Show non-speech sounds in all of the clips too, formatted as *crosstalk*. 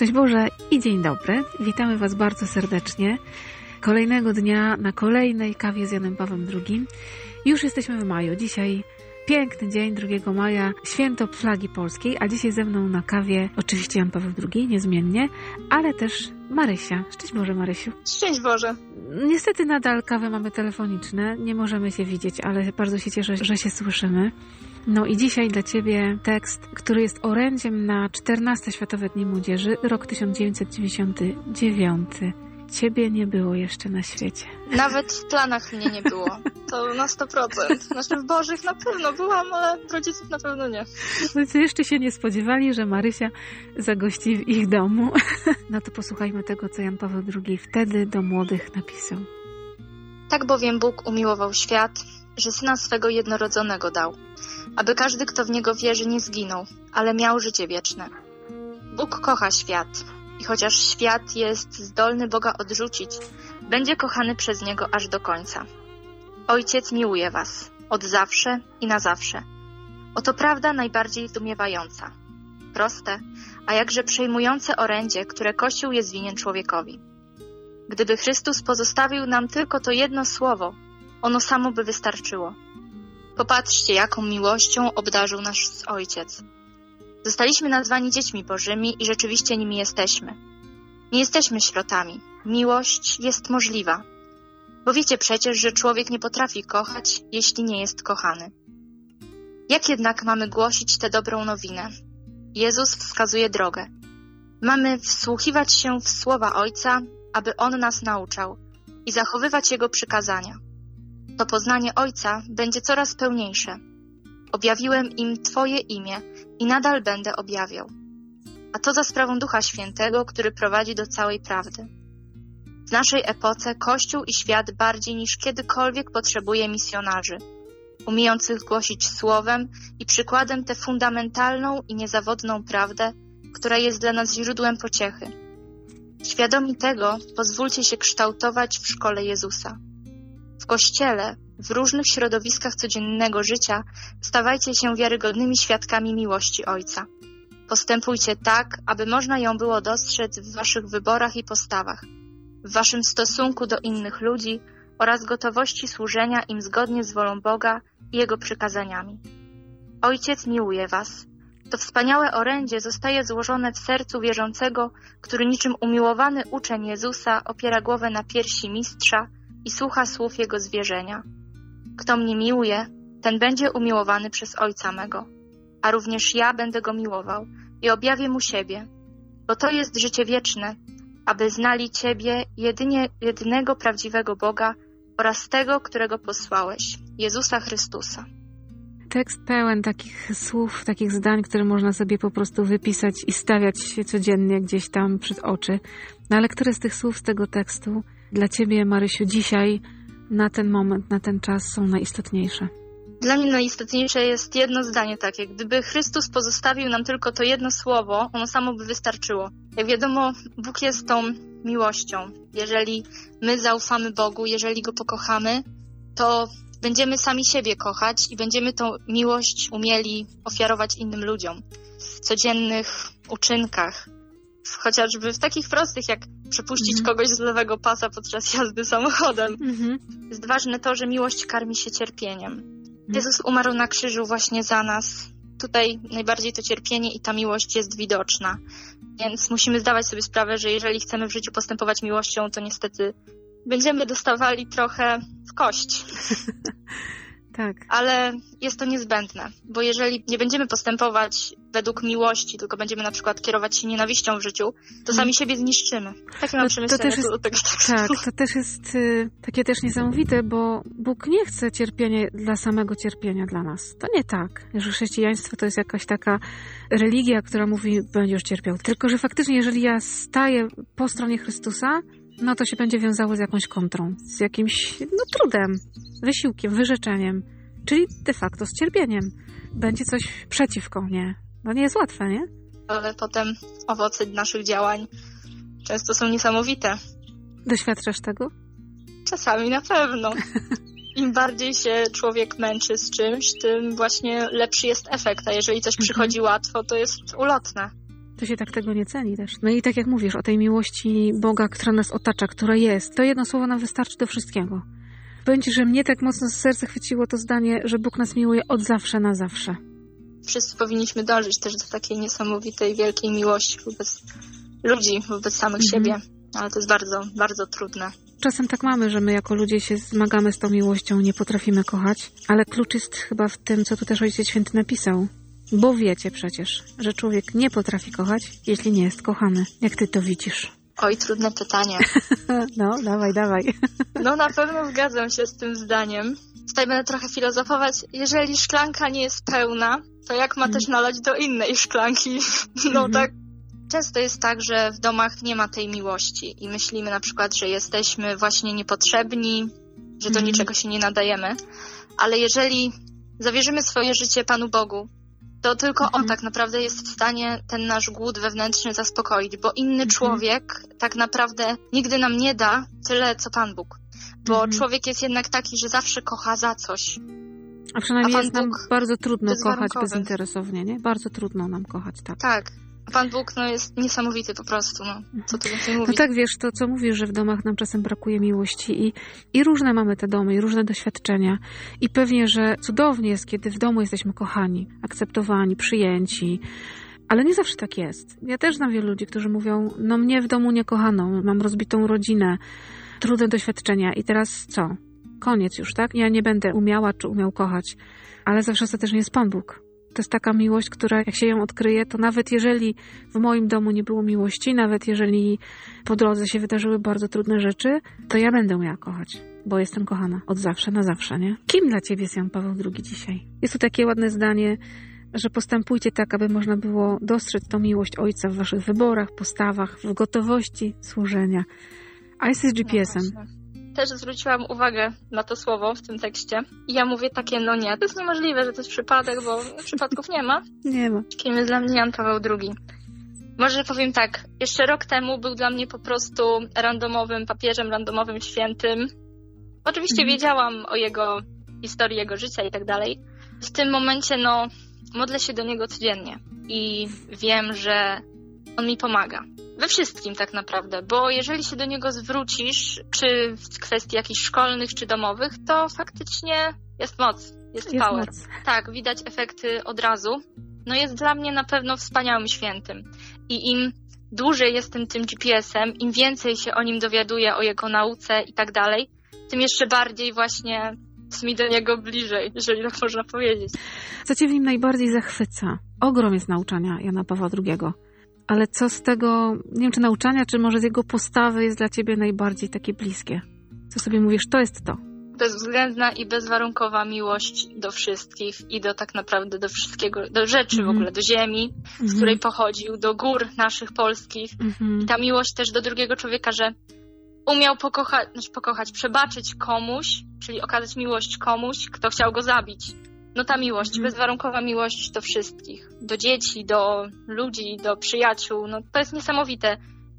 Szczęść Boże i dzień dobry. Witamy Was bardzo serdecznie. Kolejnego dnia na kolejnej kawie z Janem Pawłem II. Już jesteśmy w maju. Dzisiaj piękny dzień 2 maja, święto flagi polskiej, a dzisiaj ze mną na kawie oczywiście Jan Paweł II, niezmiennie, ale też Marysia. Szczęść Boże, Marysiu. Szczęść Boże. Niestety nadal kawę mamy telefoniczne, nie możemy się widzieć, ale bardzo się cieszę, że się słyszymy. No i dzisiaj dla Ciebie tekst, który jest orędziem na 14 Światowe Dni Młodzieży, rok 1999. Ciebie nie było jeszcze na świecie. Nawet w planach mnie nie było. To na 100%. Znaczy w Bożych na pewno byłam, ale w rodziców na pewno nie. Więc jeszcze się nie spodziewali, że Marysia zagości w ich domu. *laughs* No to posłuchajmy tego, co Jan Paweł II wtedy do młodych napisał. Tak bowiem Bóg umiłował świat, że Syna swego jednorodzonego dał, aby każdy, kto w Niego wierzy, nie zginął, ale miał życie wieczne. Bóg kocha świat i chociaż świat jest zdolny Boga odrzucić, będzie kochany przez Niego aż do końca. Ojciec miłuje Was, od zawsze i na zawsze. Oto prawda najbardziej zdumiewająca. Proste, a jakże przejmujące orędzie, które Kościół jest winien człowiekowi. Gdyby Chrystus pozostawił nam tylko to jedno słowo, ono samo by wystarczyło. Popatrzcie, jaką miłością obdarzył nasz Ojciec. Zostaliśmy nazwani dziećmi Bożymi i rzeczywiście nimi jesteśmy. Nie jesteśmy śrotami. Miłość jest możliwa. Bo wiecie przecież, że człowiek nie potrafi kochać, jeśli nie jest kochany. Jak jednak mamy głosić tę dobrą nowinę? Jezus wskazuje drogę. Mamy wsłuchiwać się w słowa Ojca, aby On nas nauczał i zachowywać Jego przykazania. To poznanie Ojca będzie coraz pełniejsze. Objawiłem im Twoje imię i nadal będę objawiał. A to za sprawą Ducha Świętego, który prowadzi do całej prawdy. W naszej epoce Kościół i świat bardziej niż kiedykolwiek potrzebuje misjonarzy, umiejących głosić słowem i przykładem tę fundamentalną i niezawodną prawdę, która jest dla nas źródłem pociechy. Świadomi tego, pozwólcie się kształtować w szkole Jezusa. Kościele, w różnych środowiskach codziennego życia stawajcie się wiarygodnymi świadkami miłości Ojca. Postępujcie tak, aby można ją było dostrzec w waszych wyborach i postawach, w waszym stosunku do innych ludzi oraz gotowości służenia im zgodnie z wolą Boga i Jego przykazaniami. Ojciec miłuje was. To wspaniałe orędzie zostaje złożone w sercu wierzącego, który niczym umiłowany uczeń Jezusa opiera głowę na piersi mistrza i słucha słów Jego zwierzenia. Kto mnie miłuje, ten będzie umiłowany przez Ojca mego, a również ja będę go miłował i objawię mu siebie, bo to jest życie wieczne, aby znali Ciebie, jedynie jedynego prawdziwego Boga oraz tego, którego posłałeś, Jezusa Chrystusa. Tekst pełen takich słów, takich zdań, które można sobie po prostu wypisać i stawiać codziennie gdzieś tam przed oczy. No ale które z tych słów z tego tekstu dla Ciebie, Marysiu, dzisiaj, na ten moment, na ten czas są najistotniejsze? Dla mnie najistotniejsze jest jedno zdanie takie. Gdyby Chrystus pozostawił nam tylko to jedno słowo, ono samo by wystarczyło. Jak wiadomo, Bóg jest tą miłością. Jeżeli my zaufamy Bogu, jeżeli Go pokochamy, to będziemy sami siebie kochać i będziemy tą miłość umieli ofiarować innym ludziom. W codziennych uczynkach, chociażby w takich prostych, jak przepuścić mhm. kogoś z lewego pasa podczas jazdy samochodem. Mhm. Jest ważne to, że miłość karmi się cierpieniem. Mhm. Jezus umarł na krzyżu właśnie za nas. Tutaj najbardziej to cierpienie i ta miłość jest widoczna. Więc musimy zdawać sobie sprawę, że jeżeli chcemy w życiu postępować miłością, to niestety będziemy dostawali trochę w kość. *laughs* Tak. Ale jest to niezbędne, bo jeżeli nie będziemy postępować według miłości, tylko będziemy na przykład kierować się nienawiścią w życiu, to sami siebie zniszczymy. Takie mam no, przemyślenie to też jest, tego Tak, to też jest y, takie też niesamowite, bo Bóg nie chce cierpienia dla samego cierpienia dla nas. To nie tak, że chrześcijaństwo to jest jakaś taka religia, która mówi, będziesz cierpiał. Tylko, że faktycznie, jeżeli ja staję po stronie Chrystusa, no to się będzie wiązało z jakąś kontrą, z jakimś no, trudem, wysiłkiem, wyrzeczeniem, czyli de facto z cierpieniem. Będzie coś przeciwko mnie. No nie jest łatwe, nie? Ale potem owoce naszych działań często są niesamowite. Doświadczasz tego? Czasami na pewno. *laughs* Im bardziej się człowiek męczy z czymś, tym właśnie lepszy jest efekt, a jeżeli coś mhm. przychodzi łatwo, to jest ulotne. To się tak tego nie ceni też. No i tak jak mówisz o tej miłości Boga, która nas otacza, która jest, to jedno słowo nam wystarczy do wszystkiego. Powiem Ci, że mnie tak mocno z serca chwyciło to zdanie, że Bóg nas miłuje od zawsze na zawsze. Wszyscy powinniśmy dążyć też do takiej niesamowitej, wielkiej miłości wobec ludzi, wobec samych Mhm. siebie. Ale to jest bardzo, bardzo trudne. Czasem tak mamy, że my jako ludzie się zmagamy z tą miłością, nie potrafimy kochać, ale klucz jest chyba w tym, co tu też Ojciec Święty napisał. Bo wiecie przecież, że człowiek nie potrafi kochać, jeśli nie jest kochany. Jak ty to widzisz? Oj, trudne pytanie. *laughs* No, dawaj, dawaj. *laughs* No na pewno zgadzam się z tym zdaniem. Tutaj będę trochę filozofować. Jeżeli szklanka nie jest pełna, to jak ma Mhm. też nalać do innej szklanki? *laughs* No Mhm. tak. Często jest tak, że w domach nie ma tej miłości i myślimy na przykład, że jesteśmy właśnie niepotrzebni, że do Mhm. niczego się nie nadajemy. Ale jeżeli zawierzymy swoje życie Panu Bogu, to tylko Mhm. On tak naprawdę jest w stanie ten nasz głód wewnętrzny zaspokoić, bo inny Mhm. człowiek tak naprawdę nigdy nam nie da tyle, co Pan Bóg. Bo Mhm. człowiek jest jednak taki, że zawsze kocha za coś. A przynajmniej A Pan jest nam Bóg bardzo trudno kochać bezinteresownie, nie? Bardzo trudno nam kochać, tak. Tak. Pan Bóg no, jest niesamowity po prostu. No. Co tu więcej No mówić? tak, wiesz, to co mówisz, że w domach nam czasem brakuje miłości i, i różne mamy te domy, i różne doświadczenia. I pewnie, że cudownie jest, kiedy w domu jesteśmy kochani, akceptowani, przyjęci. Ale nie zawsze tak jest. Ja też znam wielu ludzi, którzy mówią, no mnie w domu nie kochano, mam rozbitą rodzinę, trudne doświadczenia i teraz co? Koniec już, tak? Ja nie będę umiała czy umiał kochać. Ale zawsze ostatecznie jest Pan Bóg. To jest taka miłość, która jak się ją odkryje, to nawet jeżeli w moim domu nie było miłości, nawet jeżeli po drodze się wydarzyły bardzo trudne rzeczy, to ja będę miała kochać, bo jestem kochana od zawsze na zawsze, nie? Kim dla ciebie jest Jan Paweł II dzisiaj? Jest tu takie ładne zdanie, że postępujcie tak, aby można było dostrzec tą miłość Ojca w waszych wyborach, postawach, w gotowości służenia. A jesteś GPS-em. No. Też zwróciłam uwagę na to słowo w tym tekście. I ja mówię takie, no nie, to jest niemożliwe, że to jest przypadek, bo przypadków nie ma. *laughs* Nie ma. Kim jest dla mnie Jan Paweł II? Może powiem tak, jeszcze rok temu był dla mnie po prostu randomowym papieżem, randomowym świętym. Oczywiście Mhm. wiedziałam o jego historii, jego życia i tak dalej. W tym momencie, no, modlę się do niego codziennie i wiem, że on mi pomaga. We wszystkim tak naprawdę, bo jeżeli się do niego zwrócisz, czy w kwestii jakichś szkolnych, czy domowych, to faktycznie jest moc, jest, Jest power. moc. Tak, widać efekty od razu. No jest dla mnie na pewno wspaniałym świętym. I im dłużej jestem tym GPS-em, im więcej się o nim dowiaduję, o jego nauce i tak dalej, tym jeszcze bardziej właśnie jest mi do niego bliżej, jeżeli tak można powiedzieć. Co cię w nim najbardziej zachwyca? Ogrom jest nauczania Jana Pawła II. Ale co z tego, nie wiem czy nauczania, czy może z jego postawy jest dla ciebie najbardziej takie bliskie? Co sobie mówisz, to jest to. Bezwzględna i bezwarunkowa miłość do wszystkich i do tak naprawdę do wszystkiego, do rzeczy w Mhm. ogóle, do ziemi, z której pochodził, do gór naszych polskich. Mhm. I ta miłość też do drugiego człowieka, że umiał pokochać, znaczy pokochać, przebaczyć komuś, czyli okazać miłość komuś, kto chciał go zabić. No ta miłość, Mhm. bezwarunkowa miłość do wszystkich, do dzieci, do ludzi, do przyjaciół, no to jest niesamowite.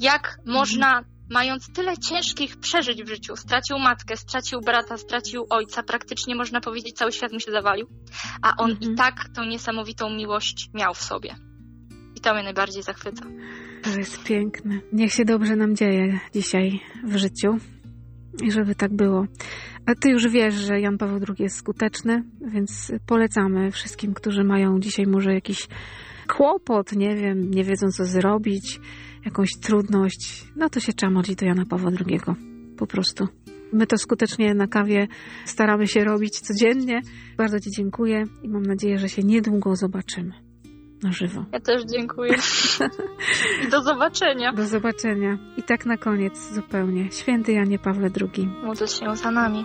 Jak można, mając tyle ciężkich przeżyć w życiu, stracił matkę, stracił brata, stracił ojca, praktycznie można powiedzieć, cały świat mu się zawalił, a on Mhm. i tak tą niesamowitą miłość miał w sobie. I to mnie najbardziej zachwyca. To jest piękne. Niech się dobrze nam dzieje dzisiaj w życiu i żeby tak było. A ty już wiesz, że Jan Paweł II jest skuteczny, więc polecamy wszystkim, którzy mają dzisiaj może jakiś kłopot, nie wiem, nie wiedzą co zrobić, jakąś trudność, no to się trzeba modlić do Jana Pawła II. Po prostu. My to skutecznie na kawie staramy się robić codziennie. Bardzo Ci dziękuję i mam nadzieję, że się niedługo zobaczymy na żywo. Ja też dziękuję. Do zobaczenia. Do zobaczenia. I tak na koniec zupełnie. Święty Janie Pawle II. Módl się za nami.